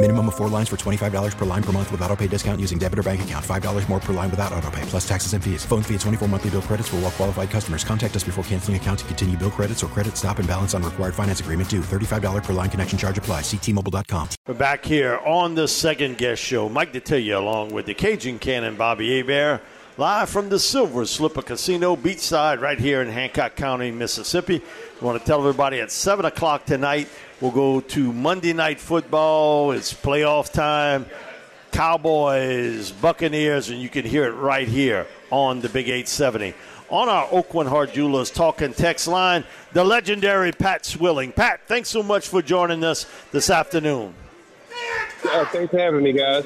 Minimum of four lines for $25 per line per month with auto pay discount using debit or bank account. $5 more per line without auto pay, plus taxes and fees. Phone fee at 24 monthly bill credits for all well qualified customers. Contact us before canceling account to continue bill credits or credit stop and balance on required finance agreement due. $35 per line connection charge apply. Ctmobile.com. We're back here on the second guest show. Mike Detillier along with the Cajun Cannon Bobby Hebert. Live from the Silver Slipper Casino, beachside, right here in Hancock County, Mississippi. I want to tell everybody at 7 o'clock tonight, we'll go to Monday Night Football. It's playoff time. Cowboys, Buccaneers, and you can hear it right here on the Big 870. On our Oakland Hard Jewelers talking text line, the legendary Pat Swilling. Pat, thanks so much for joining us this afternoon. Uh, thanks for having me, guys.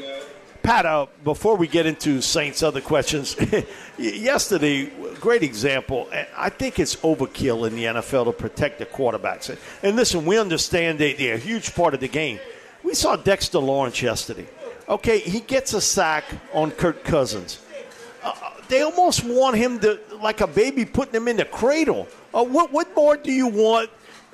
Pat, uh, before we get into Saints' other questions, yesterday, great example. I think it's overkill in the NFL to protect the quarterbacks. And listen, we understand they, they're a huge part of the game. We saw Dexter Lawrence yesterday. Okay, he gets a sack on Kirk Cousins. Uh, they almost want him to, like a baby, putting him in the cradle. Uh, what, what more do you want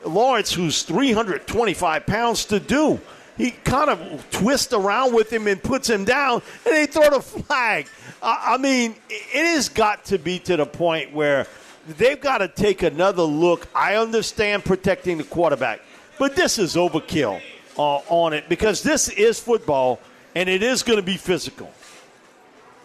Lawrence, who's 325 pounds, to do? he kind of twists around with him and puts him down, and they throw the flag. I, mean, it has got to be to the point where they've got to take another look. I understand protecting the quarterback, but this is overkill uh, on it because this is football, and it is going to be physical.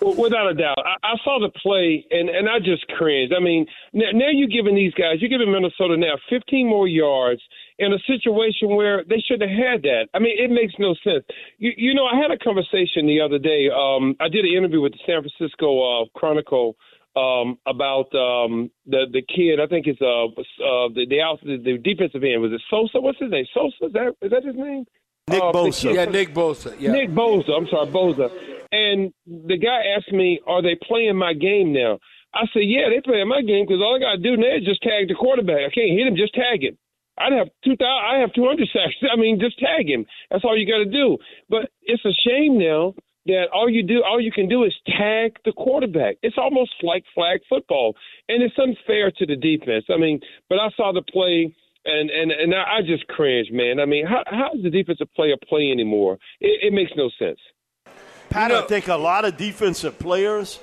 Without a doubt, I, I saw the play and and I just cringed. I mean, now, now you're giving these guys, you're giving Minnesota now 15 more yards in a situation where they should have had that. I mean, it makes no sense. You, you know, I had a conversation the other day. Um, I did an interview with the San Francisco uh, Chronicle um, about um, the the kid. I think it's uh, uh the the, out, the the defensive end. Was it Sosa? What's his name? Sosa? Is that is that his name? Nick uh, Bosa. Yeah, Nick Bosa. Yeah. Nick Bosa. I'm sorry, Bosa. And the guy asked me, "Are they playing my game now?" I said, "Yeah, they playing my game because all I got to do now is just tag the quarterback. I can't hit him, just tag him." I'd have two thousand. I have two hundred sacks. I mean, just tag him. That's all you got to do. But it's a shame now that all you do, all you can do is tag the quarterback. It's almost like flag football, and it's unfair to the defense. I mean, but I saw the play. And and and I just cringe, man. I mean, how how does the defensive player play anymore? It, it makes no sense. Pat, you know, I think a lot of defensive players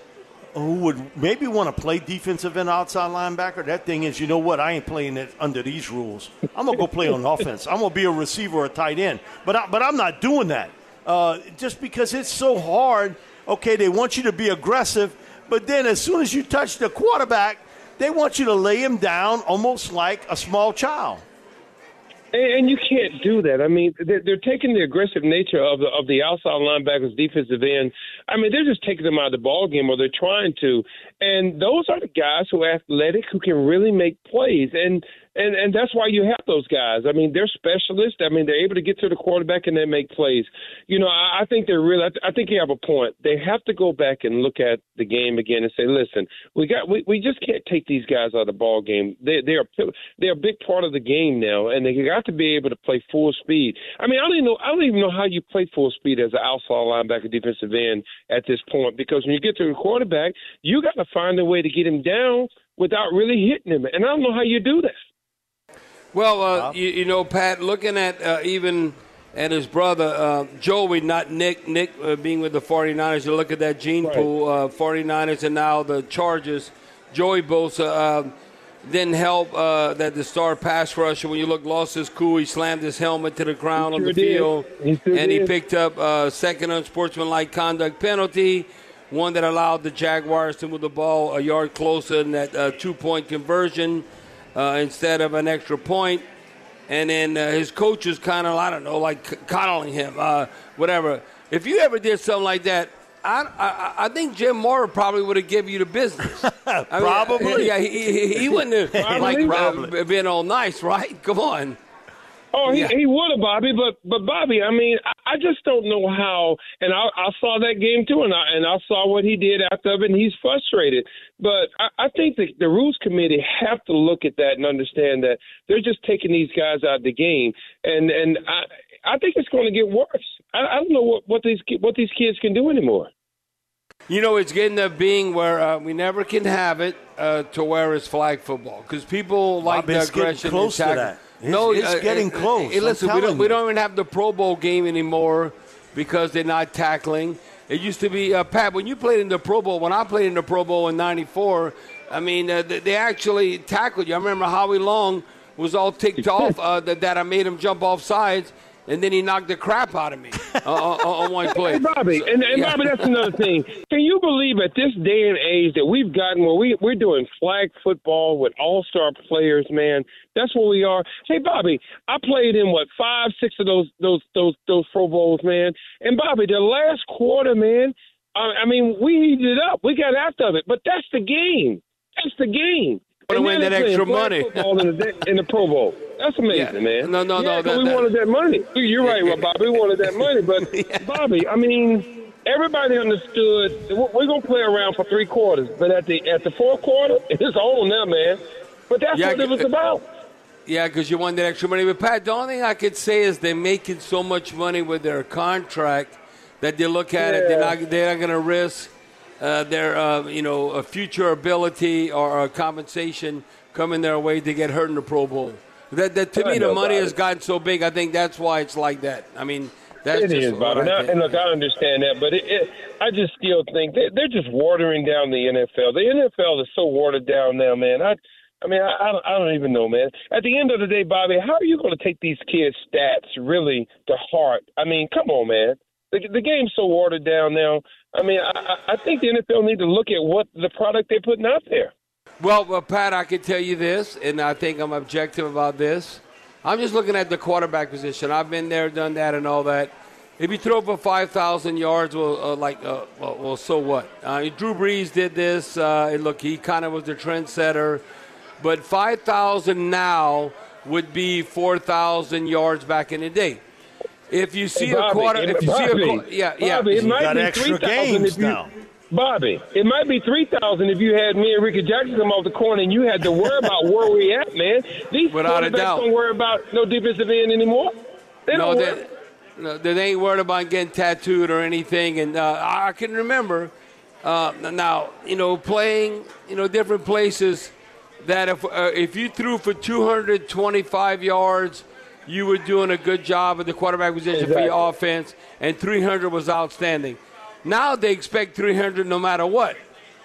who would maybe want to play defensive and outside linebacker. That thing is, you know what? I ain't playing it under these rules. I'm gonna go play on offense. I'm gonna be a receiver or a tight end. But I, but I'm not doing that uh, just because it's so hard. Okay, they want you to be aggressive, but then as soon as you touch the quarterback, they want you to lay him down almost like a small child. And, you can't do that. I mean, they're, they're taking the aggressive nature of the of the outside linebackers, defensive end. I mean, they're just taking them out of the ball game, or they're trying to. And those are the guys who are athletic, who can really make plays. And and and that's why you have those guys. I mean, they're specialists. I mean, they're able to get to the quarterback and they make plays. You know, I, I think they're really. I, th- I think you have a point. They have to go back and look at the game again and say, listen, we got we, we just can't take these guys out of the ball game. They they are they're a big part of the game now, and they got to be able to play full speed. I mean, I don't even know. I don't even know how you play full speed as an outside linebacker, defensive end at this point because when you get to the quarterback, you got to find a way to get him down without really hitting him, and I don't know how you do that. Well, uh, you, you, know, Pat, looking at uh, even at his brother, uh, Joey, not Nick, Nick uh, being with the 49ers, you look at that gene right. pool, 49ers uh, and now the Chargers. Joey Bosa um, didn't help uh, that the star pass rusher, when you look, lost his cool. He slammed his helmet to the ground on the field, he and did. he picked up a second unsportsmanlike conduct penalty. one that allowed the Jaguars to move the ball a yard closer in that uh, two point conversion uh, instead of an extra point. And then uh, his coach was kind of, I don't know, like coddling him, uh, whatever. If you ever did something like that, I, I, I, think Jim Mora probably would have given you the business. probably. Mean, yeah, he, he, he wouldn't have like uh, been all nice, right? Come on. Oh, he, yeah. he would have, Bobby. But but Bobby, I mean, I, I just don't know how. And I, I saw that game too, and I and I saw what he did after it, and he's frustrated. But I, I think the, the rules committee have to look at that and understand that they're just taking these guys out of the game, and and I I think it's going to get worse. I, I don't know what what these what these kids can do anymore. You know, it's getting to being where uh, we never can have it uh, to where it's flag football because people like Bob, the aggression. Close to that. It's, no, it's uh, getting uh, close. Hey, listen, we don't, we don't even have the Pro Bowl game anymore because they're not tackling. It used to be uh, Pat when you played in the Pro Bowl. When I played in the Pro Bowl in '94, I mean uh, they, they, actually tackled you. I remember Howie Long was all ticked off uh, that, that I made him jump off sides and then he knocked the crap out of me uh, on one play. Hey, Bobby, so, and, and yeah. Bobby, that's another thing. Can you believe at this day and age that we've gotten where we we're doing flag football with all star players, man? That's what we are. Hey, Bobby, I played in what five, six of those those those those Pro Bowls, man. And Bobby, the last quarter, man. I, I mean, we heated it up. We got after it, but that's the game. That's the game Want to win that extra money in the, in the Pro Bowl. That's amazing, yeah. man. No, no, yeah, no. That, we that, wanted that money. You're right, well, Bobby. We wanted that money, but yeah. Bobby, I mean, everybody understood we're gonna play around for three quarters, but at the at the fourth quarter, it's on now, man. But that's what it was about. Yeah, because you won that extra money. But Pat, the only thing I could say is they're making so much money with their contract that they look at it. They're not they're not going to risk uh, their uh, you know a future ability or a compensation coming their way to get hurt in the Pro Bowl. That, that to I me, the money has gotten so big. I think that's why it's like that. I mean, that's it just is, Bob. And, I, and look, I understand that, but it, it, I just still think they, they're just watering down the NFL. The NFL is so watered down now, man. I, I mean, I, I, don't, I don't even know, man. At the end of the day, Bobby, how are you going to take these kids' stats really to heart? I mean, come on, man. The, the game's so watered down now. I mean, I, I think the NFL need to look at what the product they're putting out there. Well, well, Pat, I can tell you this, and I think I'm objective about this. I'm just looking at the quarterback position. I've been there, done that, and all that. If you throw for 5,000 yards, well, uh, like, uh, well, well, so what? Uh, Drew Brees did this. Uh, look, he kind of was the trendsetter. But 5,000 now would be 4,000 yards back in the day. If you see hey, Bobby, a quarter, if you Bobby, see a, yeah, Bobby, yeah, it might got be extra 3, games you, now. Bobby, it might be three thousand if you had me and Rickey Jackson come off the corner and you had to worry about where we at, man. These Without a doubt. don't worry about no defensive end anymore. They no, don't they, no, they ain't worried about getting tattooed or anything. And uh, I can remember uh, now, you know, playing, you know, different places that if uh, if you threw for 225 yards, you were doing a good job at the quarterback position exactly. for your offense, and 300 was outstanding. Now they expect 300 no matter what.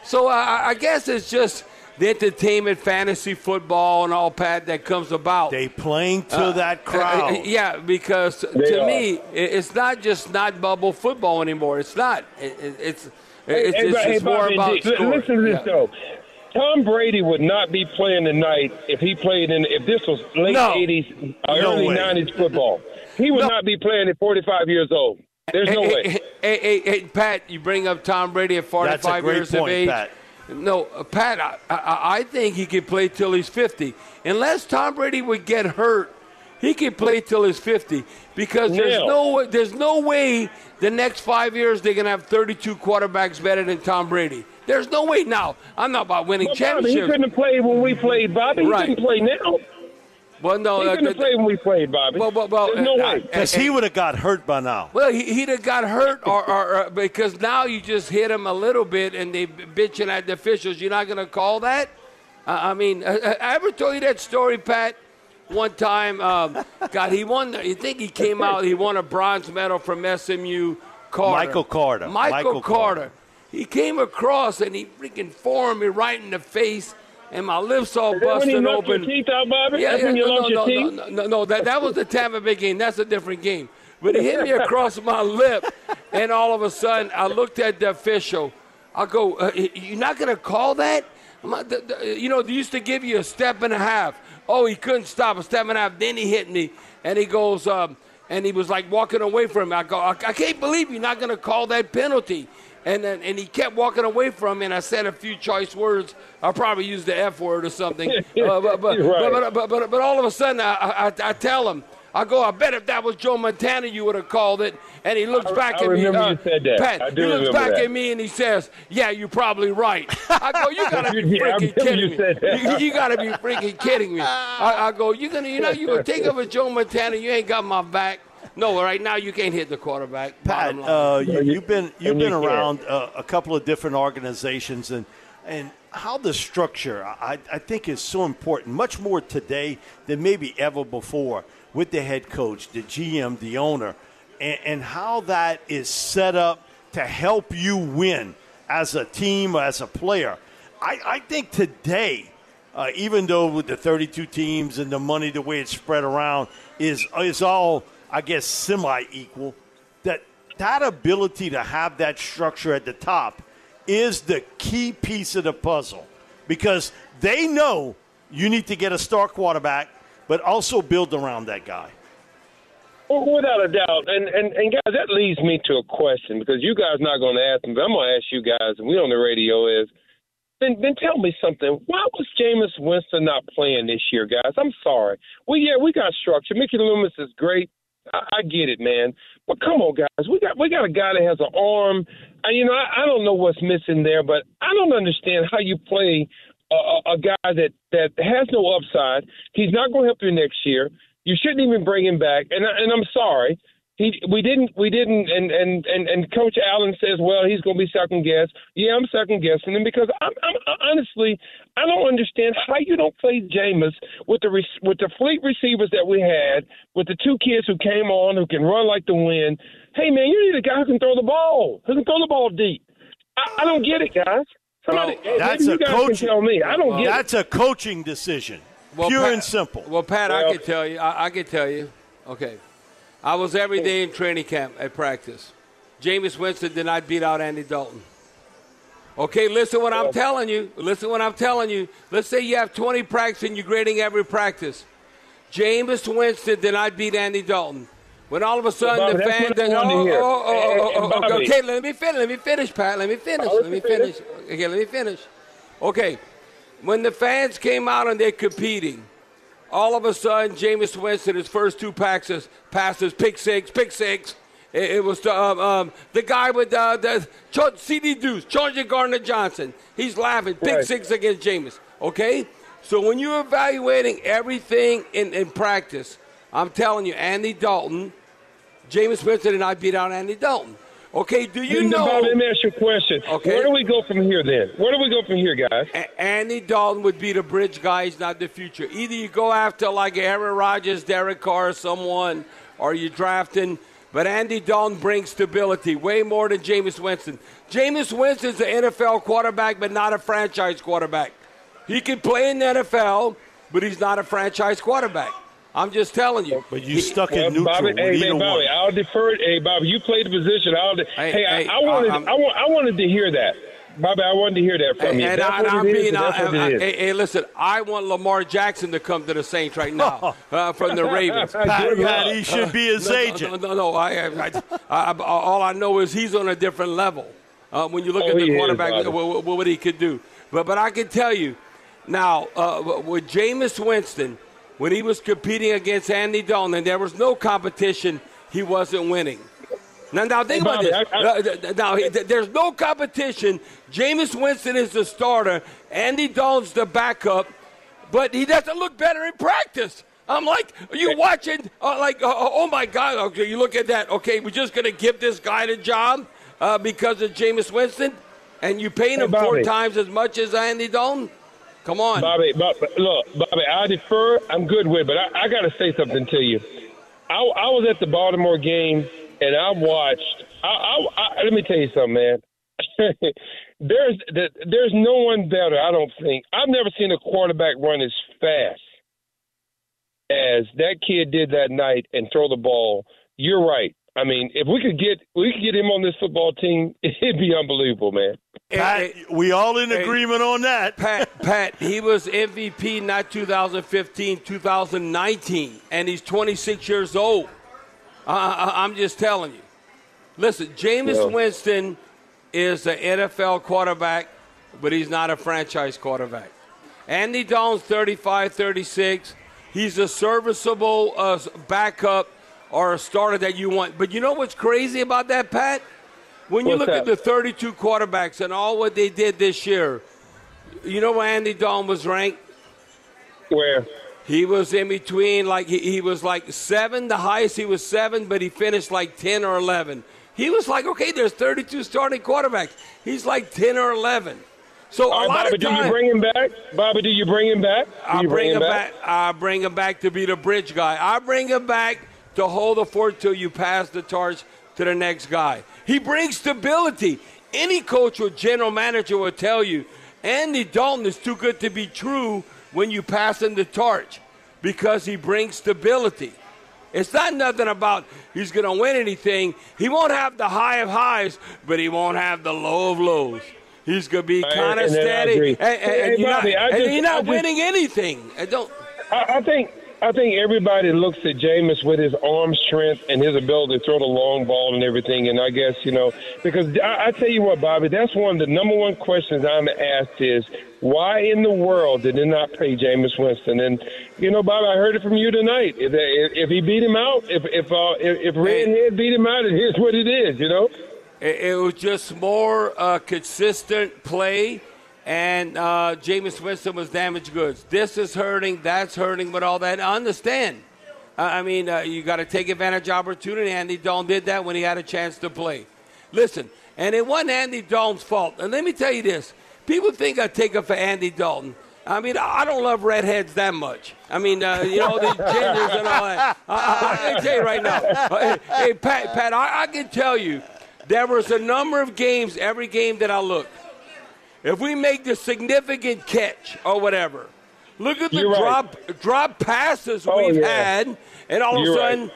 So I, I guess it's just the entertainment, fantasy football, and all Pat that comes about. They playing to uh, that uh, crowd. Uh, yeah, because they to are. me, it's not just not bubble football anymore. It's not. It, it, it's hey, it's, hey, it's, hey, more Bobby, about Listen to this yeah. though. Tom Brady would not be playing tonight if he played in if this was late no. 80s, uh, no early way. 90s football. He would no. not be playing at 45 years old. There's no hey, way. Hey, hey, hey, Pat, you bring up Tom Brady at 45 years point, of age. Pat. No, uh, Pat, I, I, I, think he could play till he's 50. Unless Tom Brady would get hurt, he could play till he's 50 because there's no there's no way the next five years they're gonna have 32 quarterbacks better than Tom Brady. There's no way now. I'm not about winning well, championships. Bobby, he couldn't play when we played, Bobby. He right. couldn't play now. Well, no, he couldn't uh, play when we played, Bobby. Well, well, well There's no uh, way because he would have got hurt by now. Well, he, would have got hurt, or, or, or, because now you just hit him a little bit, and they bitching at the officials. You're not going to call that. Uh, I mean, I, uh, I ever told you that story, Pat? One time, um, God, he won. You think he came out? He won a bronze medal from SMU. Carter. Michael Carter. Michael, Michael Carter. Carter. He came across and he freaking formed me right in the face and my lips all busted open. Your teeth out, Bobby? Yeah, yeah, no, no, no, no, no, no, That that was the Tampa Bay game. That's a different game. But he hit me across my lip, and all of a sudden, I looked at the official. I go, uh, you're not going to call that? You know, they used to give you a step and a half. Oh, he couldn't stop a step and a half. Then he hit me, and he goes, um, and he was like walking away from me. I go, I can't believe you're not going to call that penalty. And then, and he kept walking away from me, and I said a few choice words. I probably used the F word or something. uh, but, but, right. but, but, but, but, all of a sudden, I, I, I tell him, I go, I bet if that was Joe Montana, you would have called it. And he looks I, back I at me. Uh, you said that. Pat, I do he looks back that. at me and he says, "Yeah, you're probably right." I go, "You gotta be freaking kidding you me! You, you, gotta be freaking kidding me!" I, I go, You're gonna, you know, you gonna take over Joe Montana? You ain't got my back." No, right now you can't hit the quarterback. Pat, uh, you, have been you've been around uh, a couple of different organizations, and and how the structure I, I think is so important, much more today than maybe ever before with the head coach, the GM, the owner, and, and how that is set up to help you win as a team, as a player. I, I think today, uh, even though with the 32 teams and the money, the way it's spread around, is is all I guess semi equal. That that ability to have that structure at the top is the key piece of the puzzle because they know you need to get a star quarterback but also build around that guy. Well, without a doubt, and, and and guys, that leads me to a question because you guys not going to ask me, but I'm going to ask you guys, and we on the radio is. Then, then tell me something. Why was Jameis Winston not playing this year, guys? I'm sorry. Well, yeah, we got structure. Mickey Loomis is great. I, I get it, man. But come on, guys. We got we got a guy that has an arm. And, you know, I, I don't know what's missing there, but I don't understand how you play a, a guy that that has no upside. He's not going to help you next year. You shouldn't even bring him back. And and I'm sorry, he we didn't we didn't and and and, and Coach Allen says, well, he's going to be second guess. Yeah, I'm second guessing him because I'm, I'm honestly I don't understand how you don't play Jameis with the with the fleet receivers that we had, with the two kids who came on who can run like the wind. Hey man, you need a guy who can throw the ball, who can throw the ball deep. I, I don't get it, guys. Somebody, well, that's a coaching. Tell me, I don't well, get That's it. a coaching decision, well, pure Pat, and simple. Well, Pat, well, I can tell you. I, I can tell you. Okay, I was every day in training camp at practice. Jameis Winston did not beat out Andy Dalton. Okay, listen what I'm telling you. Listen what I'm telling you. Let's say you have 20 practice and you're grading every practice. Jameis Winston did not beat Andy Dalton. When all of a sudden well, the fans, oh, oh, oh, oh, oh, oh, okay, let me finish. Let me finish, Pat. Let me finish. Let me finish. Okay, let me finish. Okay, when the fans came out and they're competing, all of a sudden Jameis Winston, his first two passes, passes, pick six, pick six. It, it was the, um, um, the guy with uh, the CD Deuce, Chauncey Gardner Johnson. He's laughing, pick right. six against Jameis. Okay, so when you're evaluating everything in, in practice I'm telling you, Andy Dalton, Jameis Winston and I beat out Andy Dalton. Okay, do you know? Let me ask you a question. Okay. Where do we go from here then? Where do we go from here, guys? A- Andy Dalton would be the bridge guy. He's not the future. Either you go after like Aaron Rodgers, Derek Carr, someone, or you're drafting. But Andy Dalton brings stability way more than Jameis Winston. Jameis Winston's an NFL quarterback, but not a franchise quarterback. He can play in the NFL, but he's not a franchise quarterback. I'm just telling you. But you stuck well, in neutral. Bobby, hey, hey, Bobby, one. I'll defer. Hey, Bobby, you played the position. I'll. Hey, hey, I, I, wanted, I, I, I wanted to hear that. Bobby, I wanted to hear that from and, you. And, I, am being, I, I, hey, hey, listen, I want Lamar Jackson to come to the Saints right now uh, from the Ravens. Pat, Pat, he should be his no, agent. No, no, no. I, I, all I know is he's on a different level. Uh, when you look oh, at the quarterback, what, what, he could do. But, but I can tell you now, uh, with Jameis Winston – when he was competing against Andy Dalton, and there was no competition, he wasn't winning. Now, now think about this. Uh, now, there's no competition. Jameis Winston is the starter. Andy Dalton's the backup, but he doesn't look better in practice. I'm like, are you watching? Uh, like, uh, oh my God! Okay, you look at that. Okay, we're just going to give this guy the job uh, because of Jameis Winston, and you paying him four times as much as Andy Dalton. Come on, Bobby. Look, Bobby, I defer. I'm good with, but I, I got to say something to you. I, I, was at the Baltimore game and I watched. I, let me tell you something, man. there's there's no one better. I don't think. I've never seen a quarterback run as fast as that kid did that night and throw the ball. You're right. I mean, if we could get we could get him on this football team, it'd be unbelievable, man. Pat, we all in agreement on that. Pat, Pat, he was MVP not 2015, 2019, and he's 26 years old. I, am just telling you. Listen, Jameis yeah. Winston is an NFL quarterback, but he's not a franchise quarterback. Andy Dalton's 35, 36. He's a serviceable uh, backup or a starter that you want. But you know what's crazy about that, Pat? When you what's look that? at the 32 quarterbacks and all what they did this year, you know where Andy Dalton was ranked? Where? He was in between, like he, he was like seven. The highest he was seven, but he finished like 10 or 11. He was like, okay, there's 32 starting quarterbacks. He's like 10 or 11. So All a right, lot Bobby, of do you bring him back? Bobby, do you bring him back? Do I you bring him back? back. I bring him back to be the bridge guy. I bring him back to hold the fort till you pass the torch to the next guy. He brings stability. Any coach or general manager will tell you Andy Dalton is too good to be true when you pass him the torch because he brings stability. It's not nothing about he's going to win anything. He won't have the high of highs, but he won't have the low of lows. He's going to be kind of steady, and, and, and, Hey, you're Bobby, not, I and you're not I just- winning anything. And don't. I, I think I think everybody looks at Jameis with his arm strength and his ability to throw the long ball and everything. And I guess you know because I, I tell you what, Bobby, that's one of the number one questions I'm asked is why in the world did they not pay Jameis Winston? And you know, Bobby, I heard it from you tonight. If, if, if he beat him out, if if uh, if, if Redhead beat him out, here's what it is. You know. It, it was just more uh, consistent play, and uh, Jameis Winston was damaged goods. This is hurting, that's hurting, but all that. I understand. I mean, uh, you got to take advantage of opportunity. Andy Dalton did that when he had a chance to play. Listen, and it wasn't Andy Dalton's fault. And let me tell you this: people think I take it for Andy Dalton. I mean, I don't love redheads that much. I mean, uh, you know, the gingers and all that. I, I, I can tell you right now. Uh, hey, hey, Pat, Pat, I, I can tell you there was a number of games, every game that I look. If we make the significant catch or whatever, look at the You're right. drop drop passes Oh, we've yeah. had, and all You're of a sudden,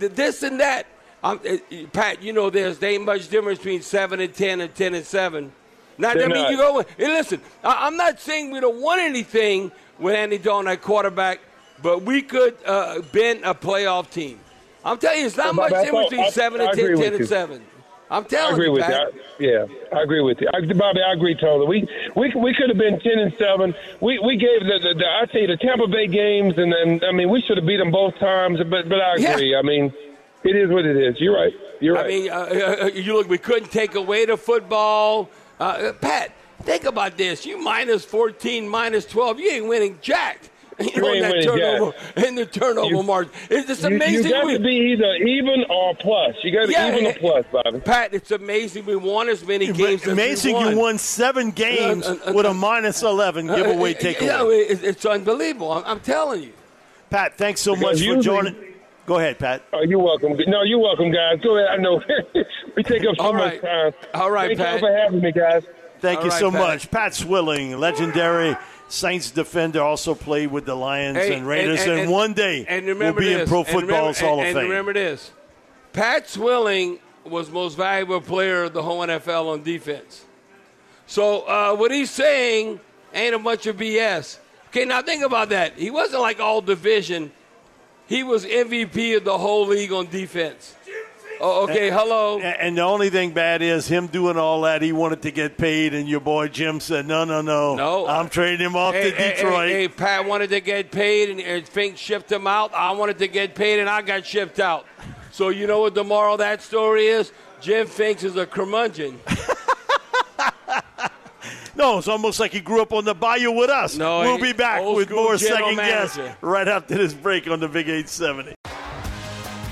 uh, uh, this and that. Um, uh, Pat, you know there's there ain't much difference between seven and ten and ten and seven. Now, They're I mean, not. you go. Hey, listen, I, I'm not saying we don't want anything with Andy Dalton at quarterback, but we could uh, been a playoff team. I'm telling you, it's not Well, much difference between I- seven I and ten, 10 and you. seven. I'm I telling agree you, with Pat. you. I- Yeah, I agree with you. I, Bobby, I agree totally. We we we could have been ten and seven. We we gave the, the, the I tell you the Tampa Bay games, and then I mean we should have beat them both times. But but I Yeah. agree. I mean, it is what it is. You're right. You're right. I mean, uh, uh, you look. We couldn't take away the football. Uh, Pat, think about this. You minus fourteen, minus twelve. You ain't winning jack. You know ain't that turnover in the turnover You- margin. It's just amazing. you got we- to be either even or plus. You got to Yeah, be even or plus, Bobby. Pat, it's amazing we won as many games. as we Amazing won. you won seven games Uh, uh, uh, with uh, a minus 11 giveaway Uh, takeaway. Yeah, it- it's unbelievable. I'm, I'm telling you. Pat, thanks so Because much for usually- joining. Go ahead, Pat. Oh, you're welcome. No, you're welcome, guys. Go ahead. I know we take up so All much right. time. All right, Thank Pat. you for having me, guys. Thank All you right, so Pat. much. Pat Swilling, legendary Saints defender, also played with the Lions Hey, and Raiders, and, one day and will remember be in this, Pro and remember- Football's Hall and, of and Fame. remember this: Pat Swilling was most valuable player of the whole NFL on defense. So uh, what he's saying ain't a bunch of BS. Okay, now think about that. He wasn't like all division. He was MVP of the whole league on defense. Oh, okay, hello. And the only thing bad is him doing all that. He wanted to get paid, and your boy Jim said, "No, no, no, No. I'm trading him off Hey, to hey, Detroit." Hey, hey, Pat wanted to get paid, and, and Finks shipped him out. I wanted to get paid, and I got shipped out. So you know what the moral of that story is? Jim Finks is a curmudgeon. No, it's almost like he grew up on the bayou with us. No, we'll be back with more second guess right after this break on the Big 870.